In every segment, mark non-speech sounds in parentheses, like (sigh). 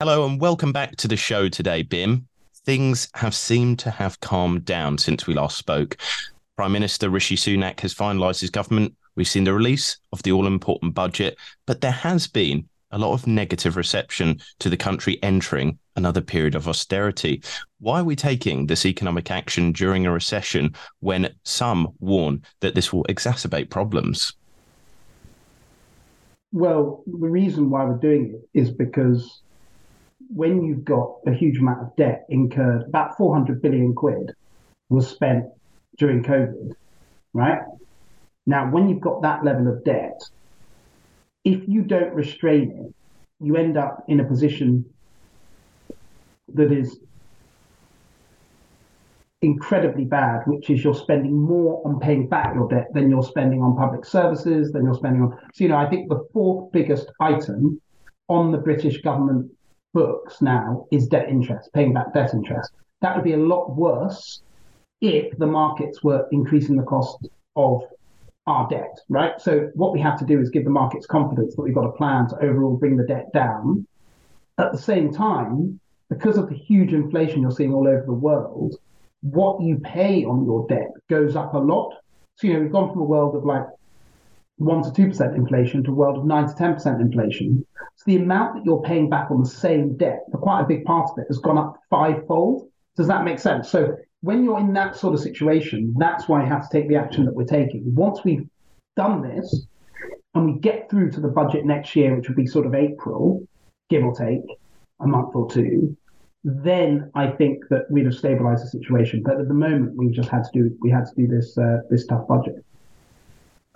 Hello and welcome back to the show today, Bim. Things have seemed to have calmed down since we last spoke. Prime Minister Rishi Sunak has finalised his government. We've seen the release of the all important budget, but there has been a lot of negative reception to the country entering another period of austerity. Why are we taking this economic action during a recession when some warn that this will exacerbate problems? Well, the reason why we're doing it is because when you've got a huge amount of debt incurred, about 400 billion quid was spent during COVID, right? Now, when you've got that level of debt, if you don't restrain it, you end up in a position that is incredibly bad, which is you're spending more on paying back your debt than you're spending on public services, than you're spending on. So, you know, I think the fourth biggest item on the British government books now is debt interest, paying back debt interest. That would be a lot worse if the markets were increasing the cost of our debt, right? So what we have to do is give the markets confidence that we've got a plan to overall bring the debt down. At the same time, because of the huge inflation you're seeing all over the world, what you pay on your debt goes up a lot. So, you know, we've gone from a world of like one to two percent inflation to a world of nine to ten percent inflation. So the amount that you're paying back on the same debt for quite a big part of it has gone up fivefold. Does that make sense? So when you're in that sort of situation, that's why you have to take the action that we're taking. Once we've done this and we get through to the budget next year, which would be sort of April, give or take a month or two, then I think that we'd have stabilized the situation. But at the moment, we just had to do we had to do this uh, this tough budget.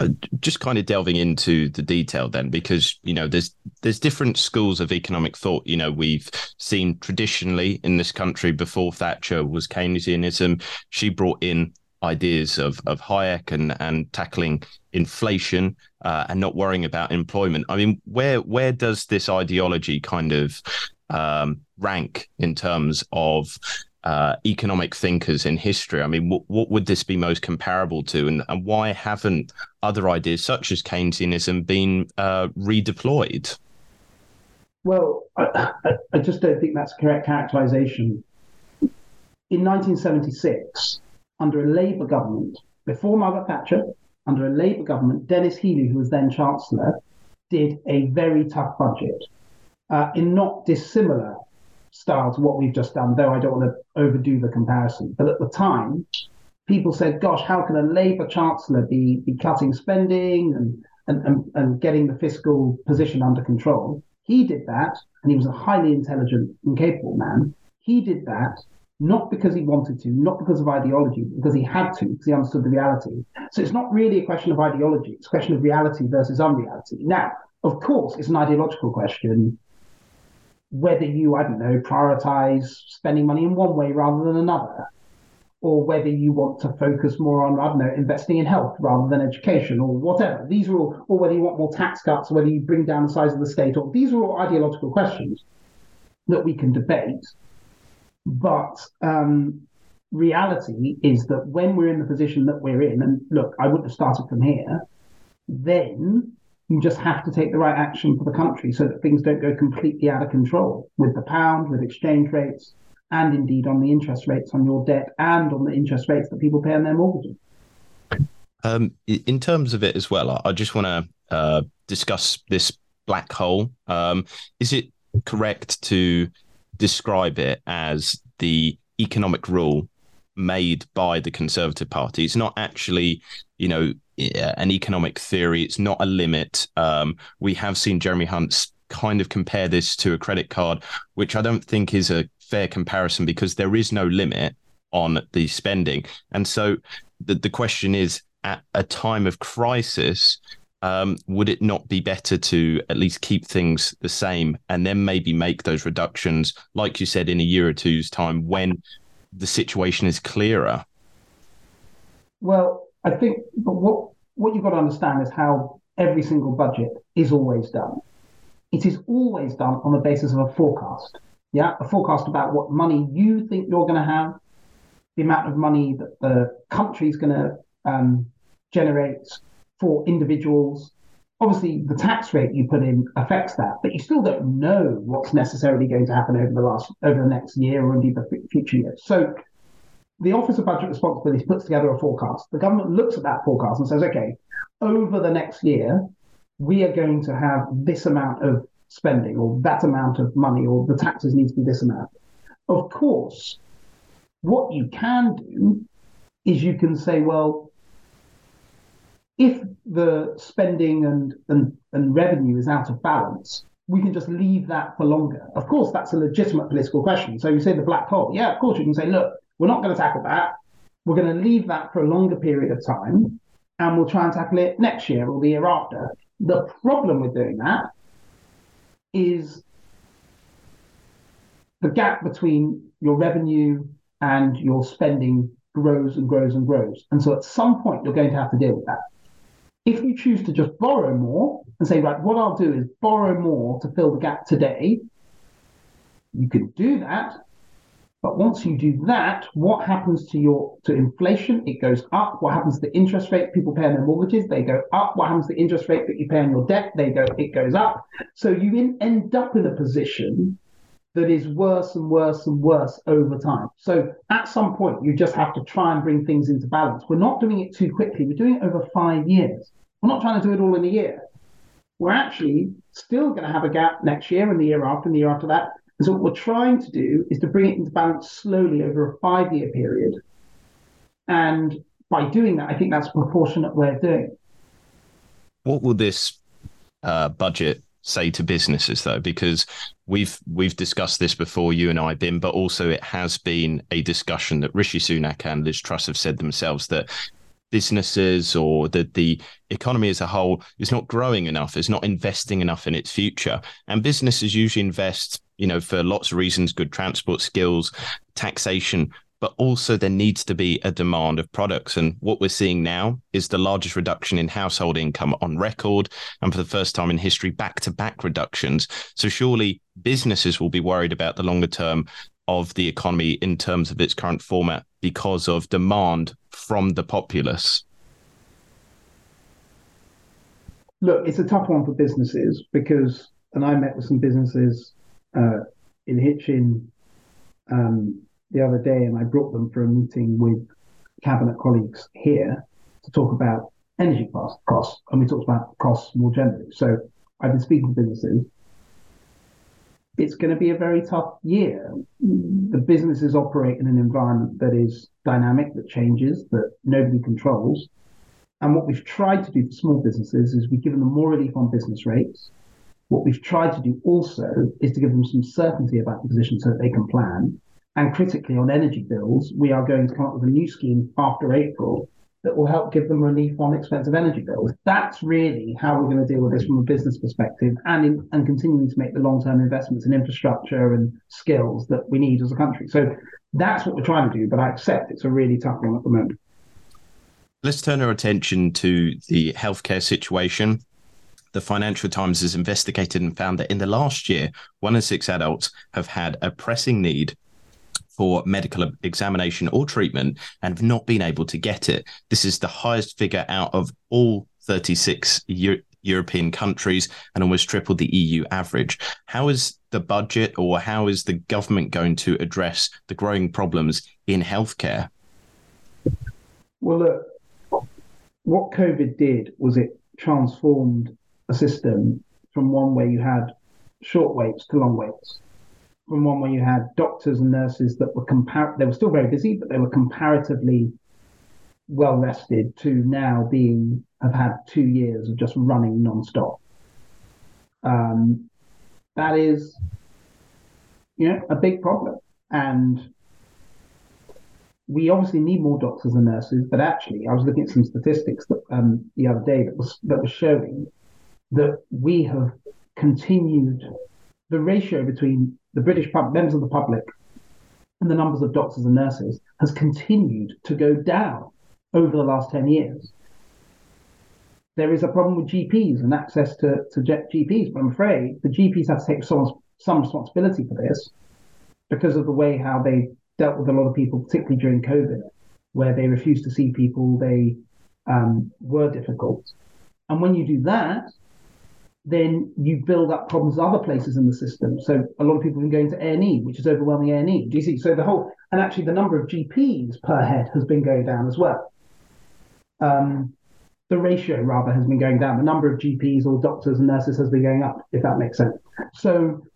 Uh, just kind of delving into the detail then because you know there's there's different schools of economic thought. You know we've seen traditionally in this country before Thatcher was Keynesianism she brought in ideas of of Hayek and and tackling inflation uh, and not worrying about employment. I mean where where does this ideology kind of um, rank in terms of uh, economic thinkers in history. I mean, what, what would this be most comparable to, and, and why haven't other ideas such as Keynesianism been uh, redeployed? Well, I, I, just don't think that's a correct characterization. In 1976, under a Labour government, before Margaret Thatcher, under a Labour government, Denis Healey, who was then Chancellor, did a very tough budget uh, in not dissimilar style to what we've just done, though I don't want to overdo the comparison. But at the time, people said, gosh, how can a Labour Chancellor be, be cutting spending and, and, and, and getting the fiscal position under control? He did that, and he was a highly intelligent and capable man. He did that not because he wanted to, not because of ideology, because he had to, because he understood the reality. So it's not really a question of ideology, it's a question of reality versus unreality. Now, of course, it's an ideological question whether you, I don't know, prioritize spending money in one way rather than another, or whether you want to focus more on, I don't know, investing in health rather than education or whatever. These are all, or whether you want more tax cuts, or whether you bring down the size of the state, or these are all ideological questions that we can debate. But um, reality is that when we're in the position that we're in, and look, I wouldn't have started from here, then you just have to take the right action for the country so that things don't go completely out of control with the pound, with exchange rates, and indeed on the interest rates on your debt and on the interest rates that people pay on their mortgages. Um, in terms of it as well, I just want to uh, discuss this black hole. Um, is it correct to describe it as the economic rule made by the Conservative Party? It's not actually, you know, an economic theory. It's not a limit. Um, we have seen Jeremy Hunt kind of compare this to a credit card, which I don't think is a fair comparison because there is no limit on the spending. And so the, the question is at a time of crisis, um, would it not be better to at least keep things the same and then maybe make those reductions, like you said, in a year or two's time when the situation is clearer? Well, I think, but what what you've got to understand is how every single budget is always done. It is always done on the basis of a forecast. Yeah, a forecast about what money you think you're going to have, the amount of money that the country is going to um, generate for individuals obviously the tax rate you put in affects that, but you still don't know what's necessarily going to happen over the last over the next year or indeed the future years. So the Office of Budget Responsibility puts together a forecast. The government looks at that forecast and says, okay, over the next year, we are going to have this amount of spending or that amount of money or the taxes need to be this amount. Of course, what you can do is you can say, well, if the spending and, and, and revenue is out of balance, we can just leave that for longer. Of course, that's a legitimate political question. So you say the black hole. Yeah, of course, you can say, look, we're not going to tackle that. We're going to leave that for a longer period of time and we'll try and tackle it next year or the year after. The problem with doing that is the gap between your revenue and your spending grows and grows and grows. And so at some point, you're going to have to deal with that. If you choose to just borrow more and say, right, what I'll do is borrow more to fill the gap today, you can do that. But once you do that, what happens to your to inflation? It goes up. What happens to the interest rate people pay on their mortgages? They go up. What happens to the interest rate that you pay on your debt? They go it goes up. So you in, end up in a position that is worse and worse and worse over time. So at some point, you just have to try and bring things into balance. We're not doing it too quickly. We're doing it over five years. We're not trying to do it all in a year. We're actually still going to have a gap next year and the year after and the year after that. And so what we're trying to do is to bring it into balance slowly over a five-year period. And by doing that, I think that's a proportionate way of doing it. What will this uh, budget say to businesses though because we've we've discussed this before you and I Bim but also it has been a discussion that Rishi Sunak and Liz Truss have said themselves that businesses or that the economy as a whole is not growing enough is not investing enough in its future and businesses usually invest you know for lots of reasons good transport skills taxation but also there needs to be a demand of products. And what we're seeing now is the largest reduction in household income on record, and for the first time in history, back to back reductions. So surely businesses will be worried about the longer term of the economy in terms of its current format because of demand from the populace. Look, it's a tough one for businesses because, and I met with some businesses uh, in Hitchin um, the other day, and I brought them for a meeting with cabinet colleagues here to talk about energy cost, costs, and we talked about costs more generally. So I've been speaking to businesses. It's going to be a very tough year. The businesses operate in an environment that is dynamic, that changes, that nobody controls. And what we've tried to do for small businesses is we've given them more relief on business rates. What we've tried to do also is to give them some certainty about the position so that they can plan. And critically, on energy bills, we are going to come up with a new scheme after April that will help give them relief on expensive energy bills. That's really how we're going to deal with this from a business perspective and in, and continuing to make the long-term investments in infrastructure and skills that we need as a country. So that's what we're trying to do, but I accept it's a really tough one at the moment. Let's turn our attention to the healthcare situation. The Financial Times has investigated and found that in the last year, one in six adults have had a pressing need for medical examination or treatment and have not been able to get it. This is the highest figure out of all 36 Euro- European countries and almost triple the EU average. How is the budget or how is the government going to address the growing problems in healthcare? Well, look, what COVID did was it transformed a system from one where you had short waits to long waits from one where you had doctors and nurses that were compar- they were still very busy, but they were comparatively well rested to now being have had two years of just running non-stop. Um, that is, you know, a big problem, and we obviously need more doctors and nurses. But actually, I was looking at some statistics that um, the other day that was that was showing that we have continued the ratio between the British pub- members of the public and the numbers of doctors and nurses has continued to go down over the last 10 years. There is a problem with GPs and access to, to GPs, but I'm afraid the GPs have to take some, some responsibility for this because of the way how they dealt with a lot of people, particularly during COVID, where they refused to see people, they um, were difficult. And when you do that, then you build up problems other places in the system. So a lot of people have been going to A&E, which is overwhelming A&E. Do you see? So the whole, and actually the number of GPs per head has been going down as well. Um, the ratio rather has been going down. The number of GPs or doctors and nurses has been going up, if that makes sense. So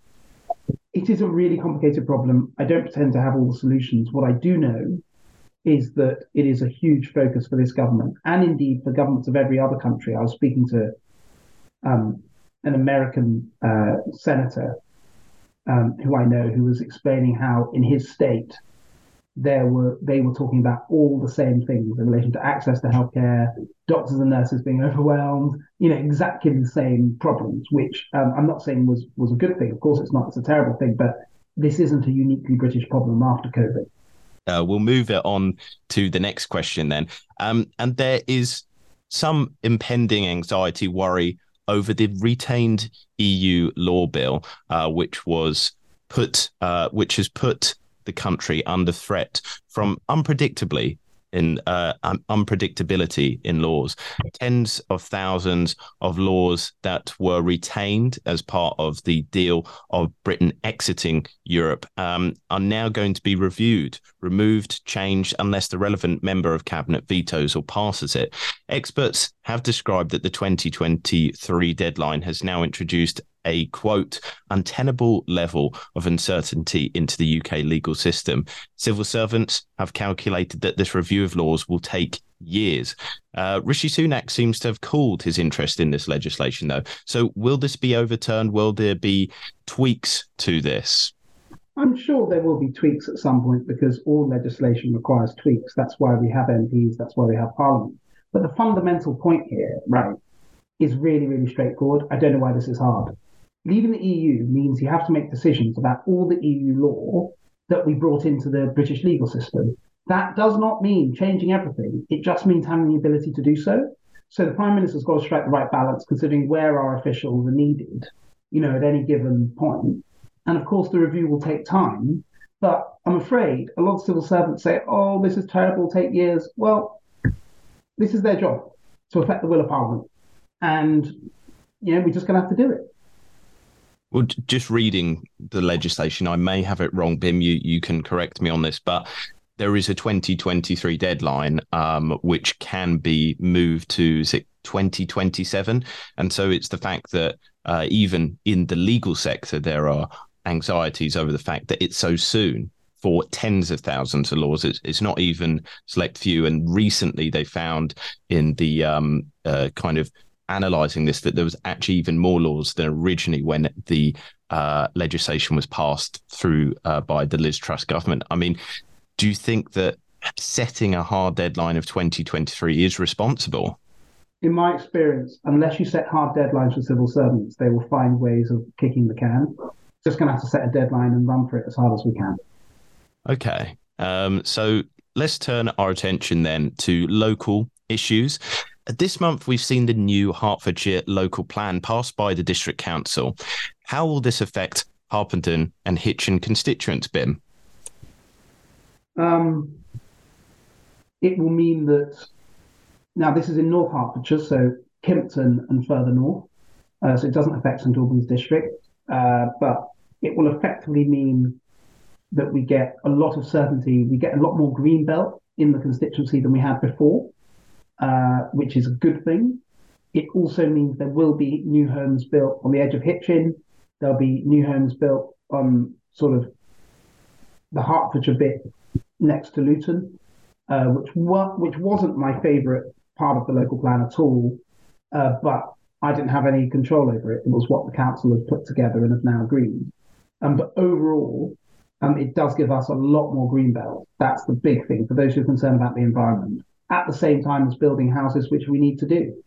it is a really complicated problem. I don't pretend to have all the solutions. What I do know is that it is a huge focus for this government and indeed for governments of every other country. I was speaking to um, an American uh, senator um, who I know who was explaining how in his state there were they were talking about all the same things in relation to access to healthcare, doctors and nurses being overwhelmed, you know, exactly the same problems. Which um, I'm not saying was was a good thing. Of course, it's not. It's a terrible thing, but this isn't a uniquely British problem after COVID. Uh, we'll move it on to the next question then. Um, and there is some impending anxiety, worry over the retained EU law bill, uh, which was put, uh, which has put the country under threat from unpredictably in uh, un- unpredictability in laws. Tens of thousands of laws that were retained as part of the deal of Britain exiting Europe um, are now going to be reviewed, removed, changed, unless the relevant member of cabinet vetoes or passes it. Experts have described that the 2023 deadline has now introduced a quote untenable level of uncertainty into the UK legal system. Civil servants have calculated that this review of laws will take years. Uh, Rishi Sunak seems to have cooled his interest in this legislation, though. So, will this be overturned? Will there be tweaks to this? I'm sure there will be tweaks at some point because all legislation requires tweaks. That's why we have MPs, that's why we have Parliament. But the fundamental point here, right, is really, really straightforward. I don't know why this is hard. Leaving the EU means you have to make decisions about all the EU law that we brought into the British legal system. That does not mean changing everything. It just means having the ability to do so. So the Prime Minister's got to strike the right balance, considering where our officials are needed, you know, at any given point. And of course, the review will take time. But I'm afraid a lot of civil servants say, oh, this is terrible, take years. Well, this is their job to affect the will of Parliament. And, you know, we're just going to have to do it. Well, just reading the legislation, I may have it wrong, Bim. You you can correct me on this, but there is a 2023 deadline, um, which can be moved to is it 2027, and so it's the fact that uh, even in the legal sector there are anxieties over the fact that it's so soon for tens of thousands of laws. It's, it's not even select few. And recently they found in the um, uh, kind of analyzing this that there was actually even more laws than originally when the uh, legislation was passed through uh, by the Liz Truss government. I mean, do you think that setting a hard deadline of 2023 is responsible? In my experience, unless you set hard deadlines for civil servants, they will find ways of kicking the can. Just going to have to set a deadline and run for it as hard as we can. Okay. Um, so let's turn our attention then to local issues. This month, we've seen the new Hertfordshire local plan passed by the District Council. How will this affect Harpenden and Hitchin constituents, Bim? Um, it will mean that now this is in North Hertfordshire, so Kimpton and further north. Uh, so it doesn't affect St Albans district, uh, but it will effectively mean that we get a lot of certainty. We get a lot more green belt in the constituency than we had before uh, which is a good thing. It also means there will be new homes built on the edge of Hitchin. There'll be new homes built on sort of the Hertfordshire bit next to Luton, uh, which wa- which wasn't my favourite part of the local plan at all, uh, but I didn't have any control over it. It was what the council has put together and have now agreed. Um, but overall, um, it does give us a lot more green belt. That's the big thing for those who are concerned about the environment at the same time as building houses, which we need to do.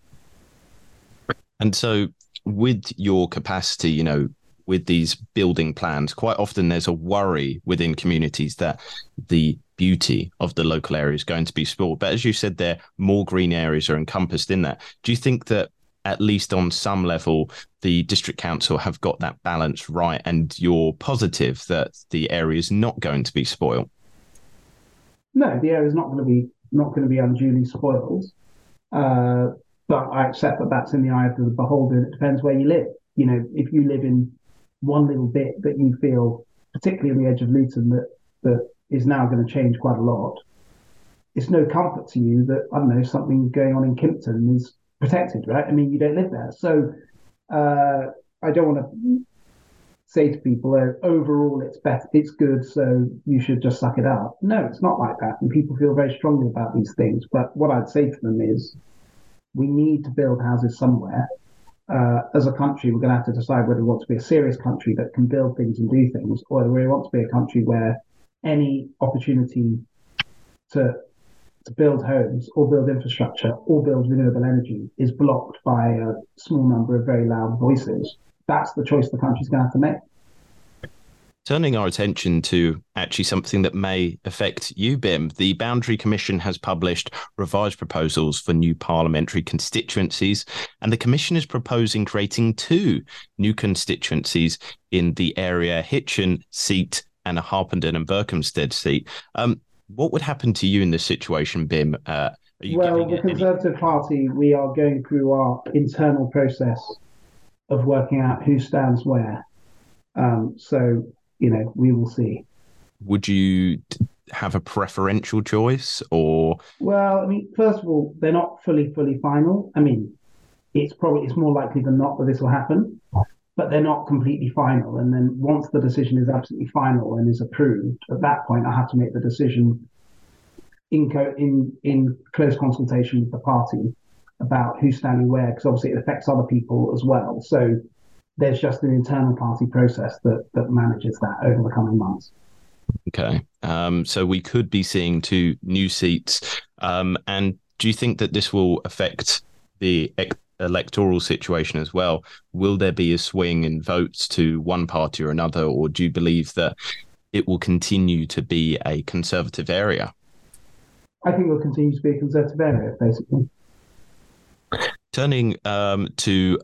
And so, with your capacity, you know, with these building plans, quite often there's a worry within communities that the beauty of the local area is going to be spoiled. But as you said, there more green areas are encompassed in that. Do you think that at least on some level, the district council have got that balance right, and you're positive that the area is not going to be spoiled? No, the area is not going to be not going to be unduly spoiled. Uh, but I accept that that's in the eye of the beholder. It depends where you live. You know, if you live in one little bit that you feel, particularly on the edge of Luton, that that is now going to change quite a lot, it's no comfort to you that I don't know something going on in Kimpton is protected, right? I mean, you don't live there, so uh, I don't want to say to people, oh, overall it's better, it's good, so you should just suck it up. No, it's not like that, and people feel very strongly about these things. But what I'd say to them is, we need to build houses somewhere. Uh, as a country, we're going to have to decide whether we want to be a serious country that can build things and do things, or whether we want to be a country where any opportunity to to build homes or build infrastructure or build renewable energy is blocked by a small number of very loud voices. That's the choice the country's going to have to make. Turning our attention to actually something that may affect you, Bim, the Boundary Commission has published revised proposals for new parliamentary constituencies, and the Commission is proposing creating two new constituencies in the area Hitchin seat and a Harpenden and Berkhamsted seat. Um, what would happen to you in this situation, Bim? Uh, well, the Conservative any... Party, we are going through our internal process of working out who stands where. Um, so, you know, we will see. Would you have a preferential choice or? Well, I mean, first of all, they're not fully, fully final. I mean, it's probably it's more likely than not that this will happen but they're not completely final. And then once the decision is absolutely final and is approved, at that point, I have to make the decision in co- in in close consultation with the party about who's standing where, because obviously it affects other people as well. So there's just an internal party process that that manages that over the coming months. Okay, um, so we could be seeing two new seats. Um, and do you think that this will affect the electoral situation as well. Will there be a swing in votes to one party or another, or do you believe that it will continue to be a conservative area? I think it will continue to be a conservative area, basically. Turning um, to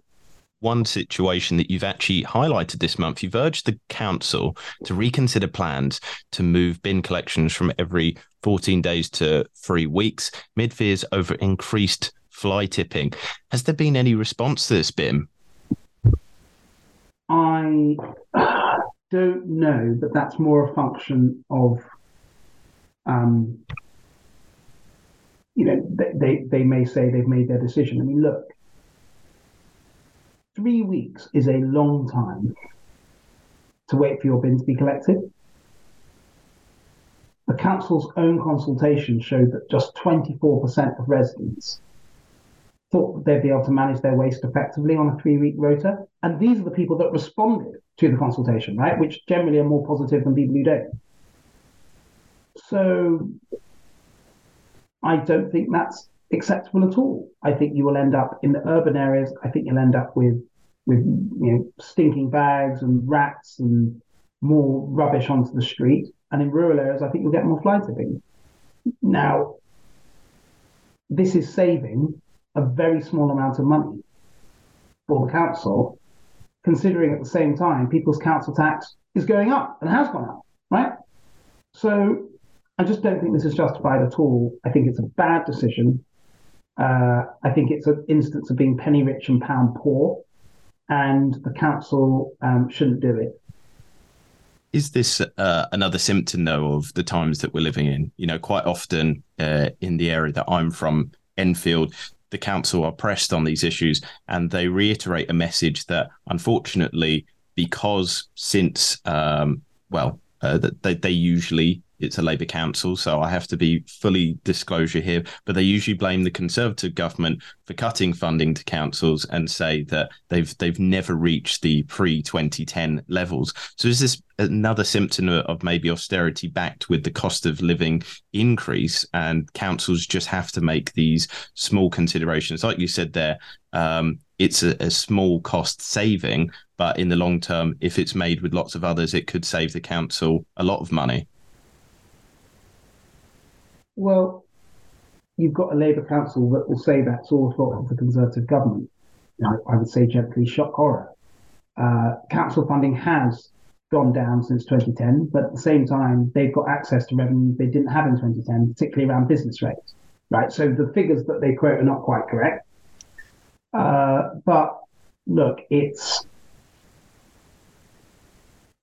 one situation that you've actually highlighted this month. You've urged the council to reconsider plans to move bin collections from every 14 days to three weeks, mid fears over increased fly tipping. Has there been any response to this, Bim? I (sighs) don't know, but that's more a function of, um, you know, they, they, they may say they've made their decision. I mean, look, three weeks is a long time to wait for your bin to be collected. The council's own consultation showed that just 24% of residents thought they'd be able to manage their waste effectively on a three week rota. And these are the people that responded to the consultation, right? Which generally are more positive than people who don't. So I don't think that's acceptable at all. I think you will end up in the urban areas, I think you'll end up with with you know stinking bags and rats and more rubbish onto the street. And in rural areas, I think you'll get more fly tipping. Now, this is saving a very small amount of money for the council, considering at the same time people's council tax is going up and has gone up, right? So I just don't think this is justified at all. I think it's a bad decision. Uh, I think it's an instance of being penny rich and pound poor, and the council um, shouldn't do it. Is this uh, another symptom, though, of the times that we're living in? You know, quite often uh, in the area that I'm from, Enfield, the council are pressed on these issues and they reiterate a message that unfortunately because since um, well uh, they, they usually it's a Labour council, so I have to be fully disclosure here. But they usually blame the Conservative government for cutting funding to councils and say that they've they've never reached the pre 2010 levels. So is this another symptom of maybe austerity backed with the cost of living increase, and councils just have to make these small considerations, like you said there. Um, it's a, a small cost saving, but in the long term, if it's made with lots of others, it could save the council a lot of money. Well, you've got a Labour council that will say that's all fault of the Conservative government. I, I would say gently, shock horror. Uh, council funding has gone down since 2010, but at the same time, they've got access to revenue they didn't have in 2010, particularly around business rates. Right. So the figures that they quote are not quite correct. Uh, but look, it's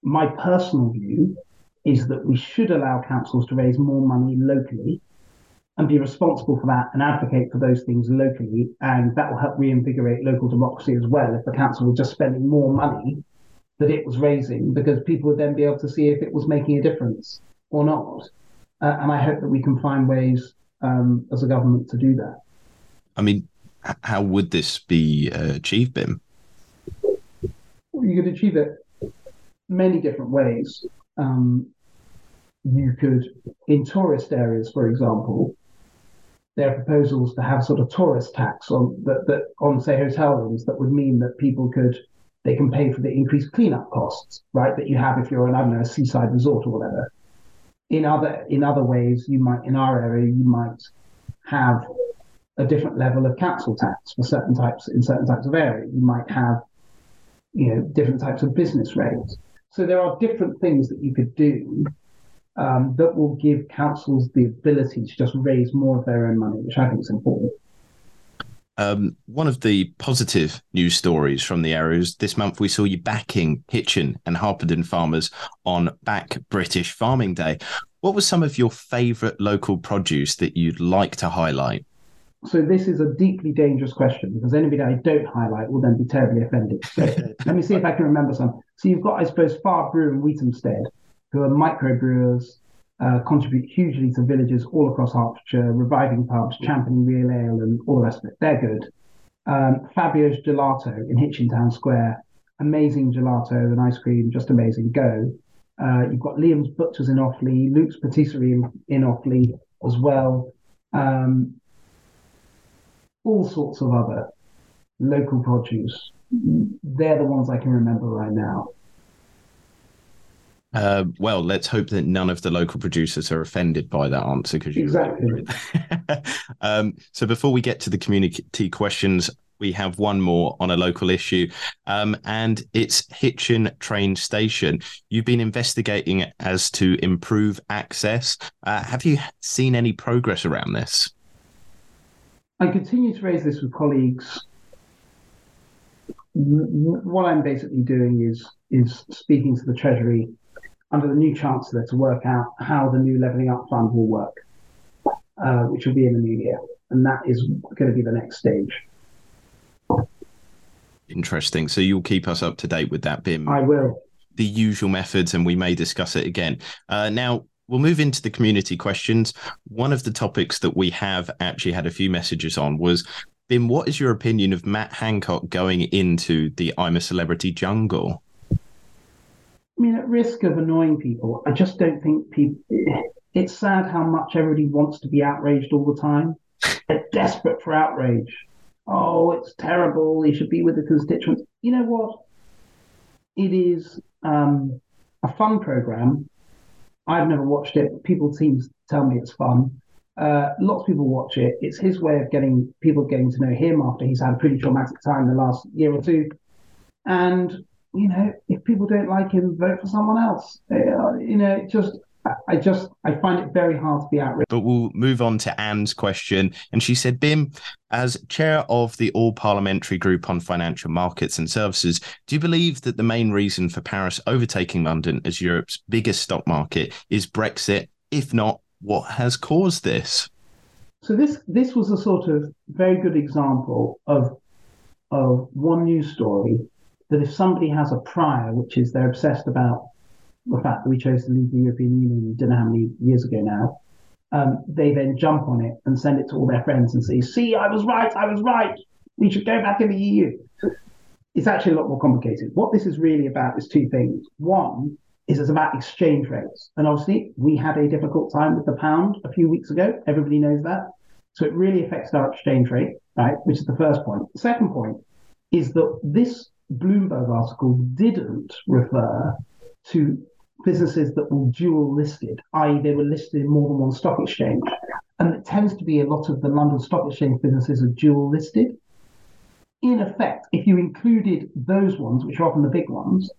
my personal view is that we should allow councils to raise more money locally and be responsible for that and advocate for those things locally. And that will help reinvigorate local democracy as well if the council was just spending more money that it was raising, because people would then be able to see if it was making a difference or not. Uh, and I hope that we can find ways um, as a government to do that. I mean, how would this be uh, achieved, Bim? You could achieve it many different ways. Um, you could, in tourist areas, for example, there are proposals to have sort of tourist tax on that, that on say hotel rooms that would mean that people could they can pay for the increased cleanup costs, right? That you have if you're an I don't know a seaside resort or whatever. In other in other ways, you might in our area you might have a different level of council tax for certain types in certain types of area. You might have you know different types of business rates. So there are different things that you could do um, that will give councils the ability to just raise more of their own money, which I think is important. Um, one of the positive news stories from the area is this month we saw you backing Hitchin and Harpenden farmers on Back British Farming Day. What was some of your favourite local produce that you'd like to highlight? So this is a deeply dangerous question because anybody I don't highlight will then be terribly offended. So (laughs) let me see if I can remember some. So you've got, I suppose, Farr Brew and Wheathampstead, who are microbrewers, uh, contribute hugely to villages all across Hertfordshire, reviving pubs, championing real ale, and all the rest of it. They're good. Um, Fabio's Gelato in Hitchin Town Square, amazing gelato and ice cream, just amazing. Go. Uh, you've got Liam's Butchers in Offley, Luke's Patisserie in, in Offley as well. Um, all sorts of other local produce. They're the ones I can remember right now. Uh, well, let's hope that none of the local producers are offended by that answer because you exactly. (laughs) um, so before we get to the community questions, we have one more on a local issue, um, and it's Hitchin train station. You've been investigating as to improve access. Uh, have you seen any progress around this? I continue to raise this with colleagues. What I'm basically doing is is speaking to the Treasury under the new Chancellor to work out how the new Levelling Up Fund will work, uh, which will be in the new year. And that is going to be the next stage. Interesting. So you'll keep us up to date with that, Bim. I will. The usual methods, and we may discuss it again. Uh, now, we'll move into the community questions. One of the topics that we have actually had a few messages on was Bim, what is your opinion of Matt Hancock going into the I'm a Celebrity jungle? I mean, at risk of annoying people, I just don't think people. It's sad how much everybody wants to be outraged all the time. They're desperate for outrage. Oh, it's terrible. He should be with the constituents. You know what? It is um, a fun program. I've never watched it. People seem to tell me it's fun. Uh, lots of people watch it. It's his way of getting people getting to know him after he's had a pretty traumatic time the last year or two. And you know, if people don't like him, vote for someone else. Uh, you know, just I just I find it very hard to be outraged. But we'll move on to Anne's question, and she said, "Bim, as chair of the All Parliamentary Group on Financial Markets and Services, do you believe that the main reason for Paris overtaking London as Europe's biggest stock market is Brexit? If not, what has caused this?" So this this was a sort of very good example of of one news story that if somebody has a prior, which is they're obsessed about the fact that we chose to leave the European Union, don't know how many years ago now, um, they then jump on it and send it to all their friends and say, see, I was right, I was right, we should go back in the EU. It's actually a lot more complicated. What this is really about is two things. One is it's about exchange rates. And obviously, we had a difficult time with the pound a few weeks ago. Everybody knows that. So it really affects our exchange rate, right? Which is the first point. The second point is that this Bloomberg article didn't refer to businesses that were dual listed, i.e., they were listed in more than one stock exchange. And it tends to be a lot of the London Stock Exchange businesses are dual listed. In effect, if you included those ones, which are often the big ones,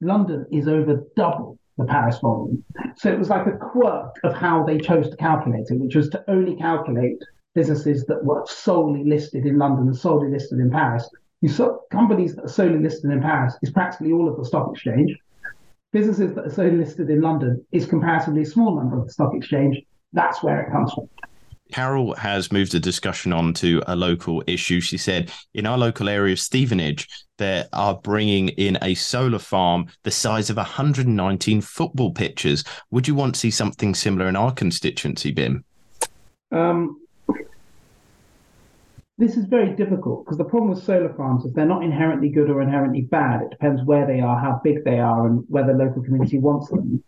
London is over double the Paris volume. So it was like a quirk of how they chose to calculate it, which was to only calculate businesses that were solely listed in London and solely listed in Paris. You saw companies that are solely listed in Paris is practically all of the stock exchange. Businesses that are solely listed in London is comparatively a small number of the stock exchange. That's where it comes from. Carol has moved the discussion on to a local issue. She said, in our local area of Stevenage, they are bringing in a solar farm the size of 119 football pitches. Would you want to see something similar in our constituency, Bim? Um, this is very difficult because the problem with solar farms is they're not inherently good or inherently bad. It depends where they are, how big they are, and whether the local community wants them.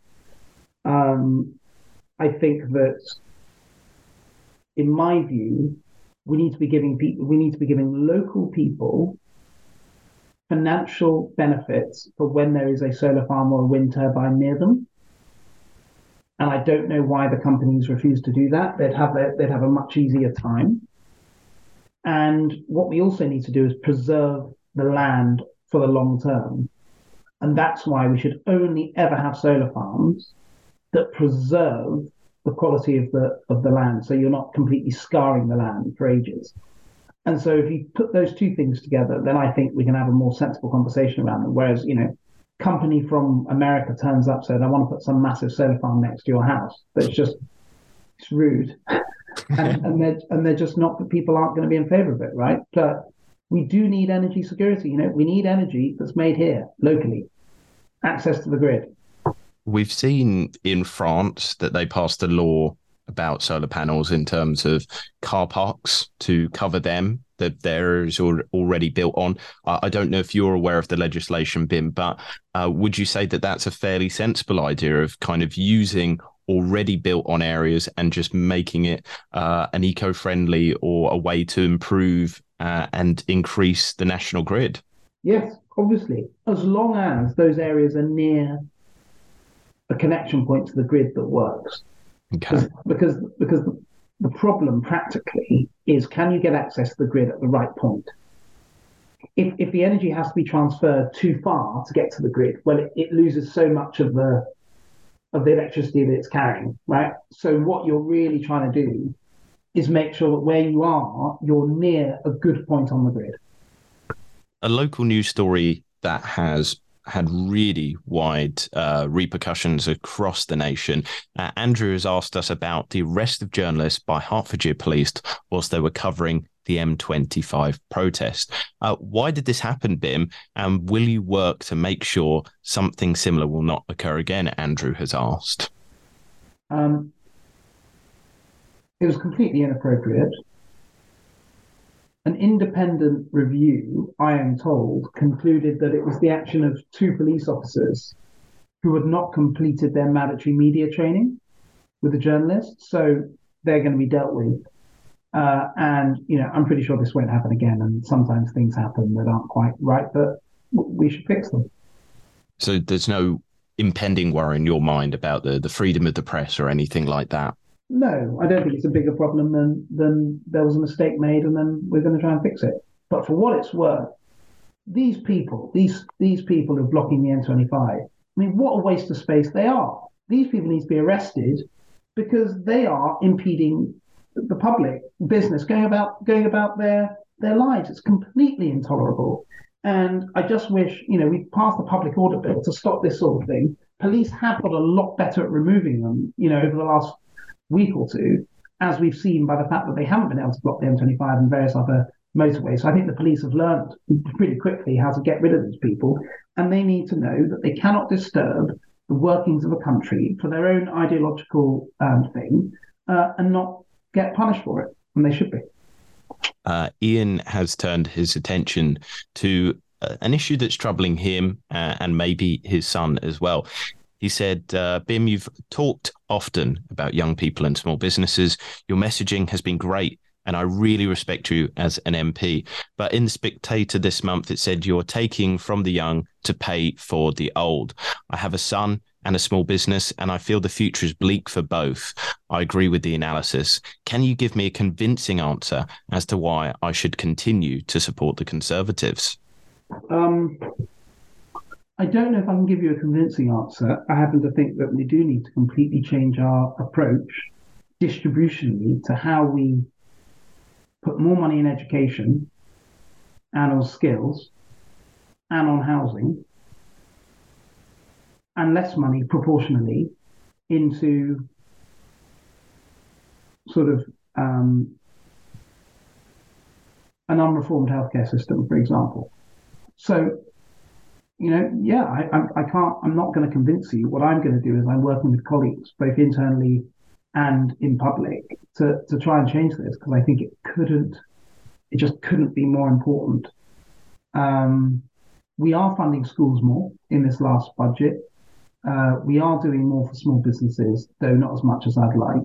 Um, I think that, in my view, we need to be giving people, we need to be giving local people financial benefits for when there is a solar farm or a wind turbine near them. And I don't know why the companies refuse to do that. They'd have they'd have a much easier time. And what we also need to do is preserve the land for the long term. And that's why we should only ever have solar farms that preserve the quality of the of the land. So you're not completely scarring the land for ages. And so if you put those two things together, then I think we can have a more sensible conversation around them. Whereas, you know, company from America turns up said, I want to put some massive solar farm next to your house. It's just it's rude. (laughs) and, and they're and they're just not that people aren't going to be in favor of it, right? But we do need energy security. You know, we need energy that's made here locally, access to the grid. We've seen in France that they passed a law about solar panels in terms of car parks to cover them that there is already built on. I don't know if you're aware of the legislation, Bim, but uh, would you say that that's a fairly sensible idea of kind of using already built on areas and just making it uh, an eco friendly or a way to improve uh, and increase the national grid? Yes, obviously, as long as those areas are near a connection point to the grid that works. Okay. Because because the problem practically is can you get access to the grid at the right point? If, if the energy has to be transferred too far to get to the grid, well, it, it loses so much of the of the electricity that it's carrying, right? So what you're really trying to do is make sure that where you are, you're near a good point on the grid. A local news story that has had really wide uh, repercussions across the nation. Uh, Andrew has asked us about the arrest of journalists by Hertfordshire police whilst they were covering the M25 protest. Uh, why did this happen, Bim? And will you work to make sure something similar will not occur again? Andrew has asked. Um, it was completely inappropriate. An independent review, I am told, concluded that it was the action of two police officers who had not completed their mandatory media training with the journalists. So they're going to be dealt with. Uh, and, you know, I'm pretty sure this won't happen again. And sometimes things happen that aren't quite right, but we should fix them. So there's no impending worry in your mind about the, the freedom of the press or anything like that? No, I don't think it's a bigger problem than than there was a mistake made and then we're going to try and fix it. But for what it's worth, these people, these these people who are blocking the M25. I mean, what a waste of space they are. These people need to be arrested because they are impeding the public business going about going about their their lives. It's completely intolerable. And I just wish, you know, we passed the public order bill to stop this sort of thing. Police have got a lot better at removing them, you know, over the last week or two, as we've seen by the fact that they haven't been able to block the M25 and various other motorways. So I think the police have learned pretty quickly how to get rid of these people, and they need to know that they cannot disturb the workings of a country for their own ideological um, thing uh, and not get punished for it, and they should be. Uh, Ian has turned his attention to uh, an issue that's troubling him uh, and maybe his son as well. He said, uh, Bim, you've talked often about young people and small businesses. Your messaging has been great, and I really respect you as an MP. But in the Spectator this month, it said you're taking from the young to pay for the old. I have a son and a small business, and I feel the future is bleak for both. I agree with the analysis. Can you give me a convincing answer as to why I should continue to support the Conservatives? Um, I don't know if I can give you a convincing answer. I happen to think that we do need to completely change our approach distributionally to how we put more money in education and on skills and on housing and less money proportionally into sort of um, an unreformed healthcare system, for example. So, you know, yeah, I, I, I can't, I'm not going to convince you. What I'm going to do is I'm working with colleagues, both internally and in public, to, to try and change this because I think it couldn't, it just couldn't be more important. Um, we are funding schools more in this last budget. Uh, we are doing more for small businesses, though not as much as I'd like.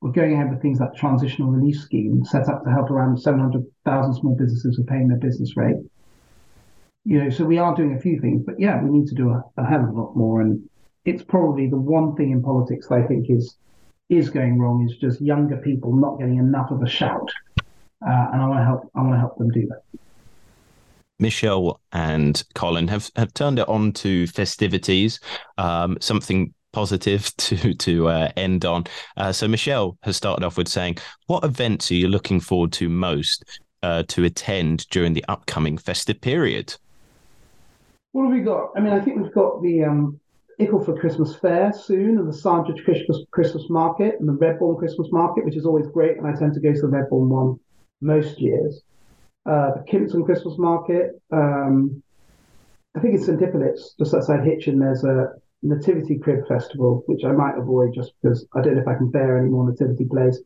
We're going ahead with things like transitional relief scheme set up to help around 700,000 small businesses with paying their business rate. You know, so we are doing a few things, but yeah, we need to do a, a hell of a lot more. And it's probably the one thing in politics that I think is is going wrong is just younger people not getting enough of a shout. Uh, and I want to help. I want to help them do that. Michelle and Colin have, have turned it on to festivities, um, something positive (laughs) to to uh, end on. Uh, so Michelle has started off with saying, "What events are you looking forward to most uh, to attend during the upcoming festive period?" What have we got? I mean, I think we've got the um, Ickle Christmas Fair soon, and the Sandridge Christmas Christmas Market, and the Redbourn Christmas Market, which is always great. And I tend to go to the Redbourn one most years. Uh, the Kimpton Christmas Market. Um, I think it's St. Just outside Hitchin. There's a Nativity Crib Festival, which I might avoid just because I don't know if I can bear any more Nativity plays.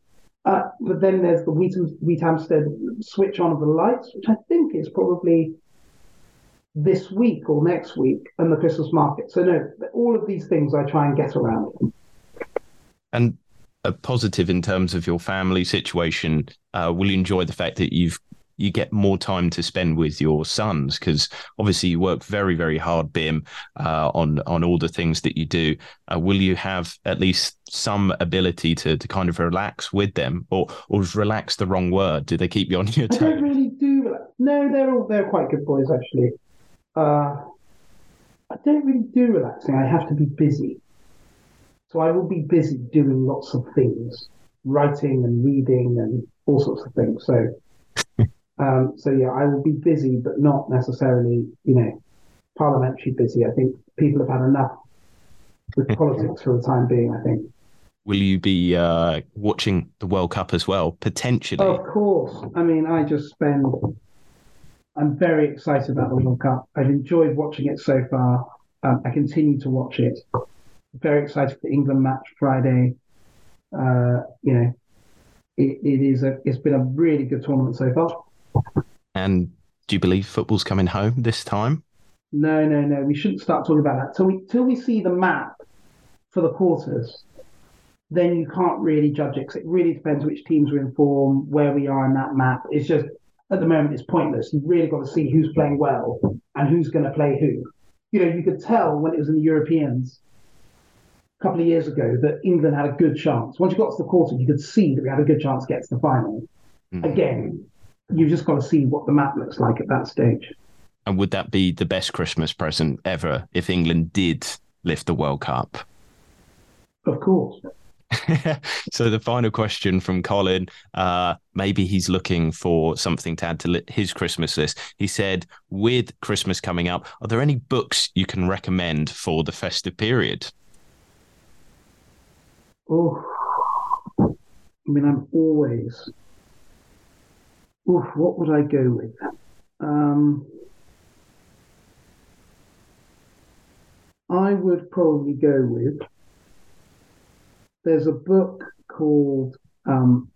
Uh, but then there's the Wheat, Wheathampstead Switch On of the Lights, which I think is probably this week or next week, and the Christmas market. So no, all of these things I try and get around. And a positive in terms of your family situation. Uh, will you enjoy the fact that you've you get more time to spend with your sons because obviously you work very very hard bim uh, on on all the things that you do. Uh, will you have at least some ability to to kind of relax with them or or is relax the wrong word? Do they keep you on your toes I don't really do no they're all they're quite good boys actually. Uh, I don't really do relaxing. I have to be busy. So I will be busy doing lots of things writing and reading and all sorts of things. So um, so yeah, I will be busy, but not necessarily, you know, parliamentary busy. I think people have had enough with (laughs) politics for the time being. I think. Will you be uh, watching the World Cup as well, potentially? Of course. I mean, I just spend. I'm very excited about the World Cup. I've enjoyed watching it so far. Um, I continue to watch it. Very excited for the England match Friday. Uh, you know, it, it is a. It's been a really good tournament so far. And do you believe football's coming home this time? No, no, no. We shouldn't start talking about that till we till we see the map for the quarters. Then you can't really judge it because it really depends which teams are in form, where we are in that map. It's just at the moment it's pointless. You've really got to see who's playing well and who's going to play who. You know, you could tell when it was in the Europeans a couple of years ago that England had a good chance. Once you got to the quarter, you could see that we had a good chance to get to the final. Mm-hmm. Again, you've just got to see what the map looks like at that stage. And would that be the best Christmas present ever if England did lift the World Cup? Of course. (laughs) so the final question from Colin, uh, maybe he's looking for something to add to his Christmas list. He said, with Christmas coming up, are there any books you can recommend for the festive period? Oh, I mean, I'm always Oof, what would I go with? Um, I would probably go with. There's a book called um,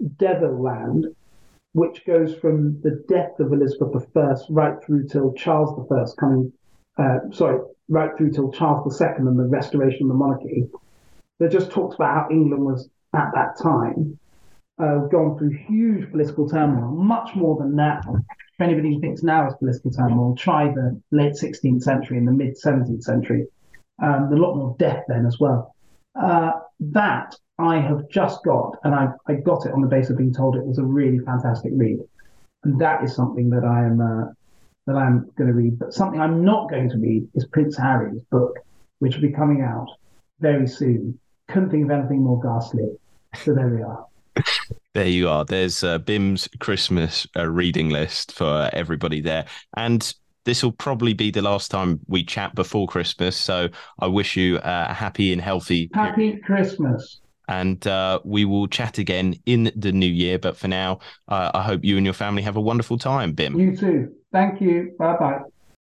Devilland, which goes from the death of Elizabeth I right through till Charles I coming. Uh, sorry, right through till Charles II and the restoration of the monarchy. That just talks about how England was at that time uh, gone through huge political turmoil, much more than now. If anybody thinks now is political turmoil, try the late 16th century and the mid 17th century. Um, a lot more death then as well. Uh, that I have just got, and I, I got it on the basis of being told it was a really fantastic read. And that is something that I am uh, that I'm going to read. But something I'm not going to read is Prince Harry's book, which will be coming out very soon. Couldn't think of anything more ghastly. So there we are. There you are. There's uh, Bim's Christmas uh, reading list for everybody there. And this will probably be the last time we chat before Christmas. So I wish you a happy and healthy. Happy. Christmas. And uh, we will chat again in the new year. But for now, uh, I hope you and your family have a wonderful time, Bim. You too. Thank you. Bye bye.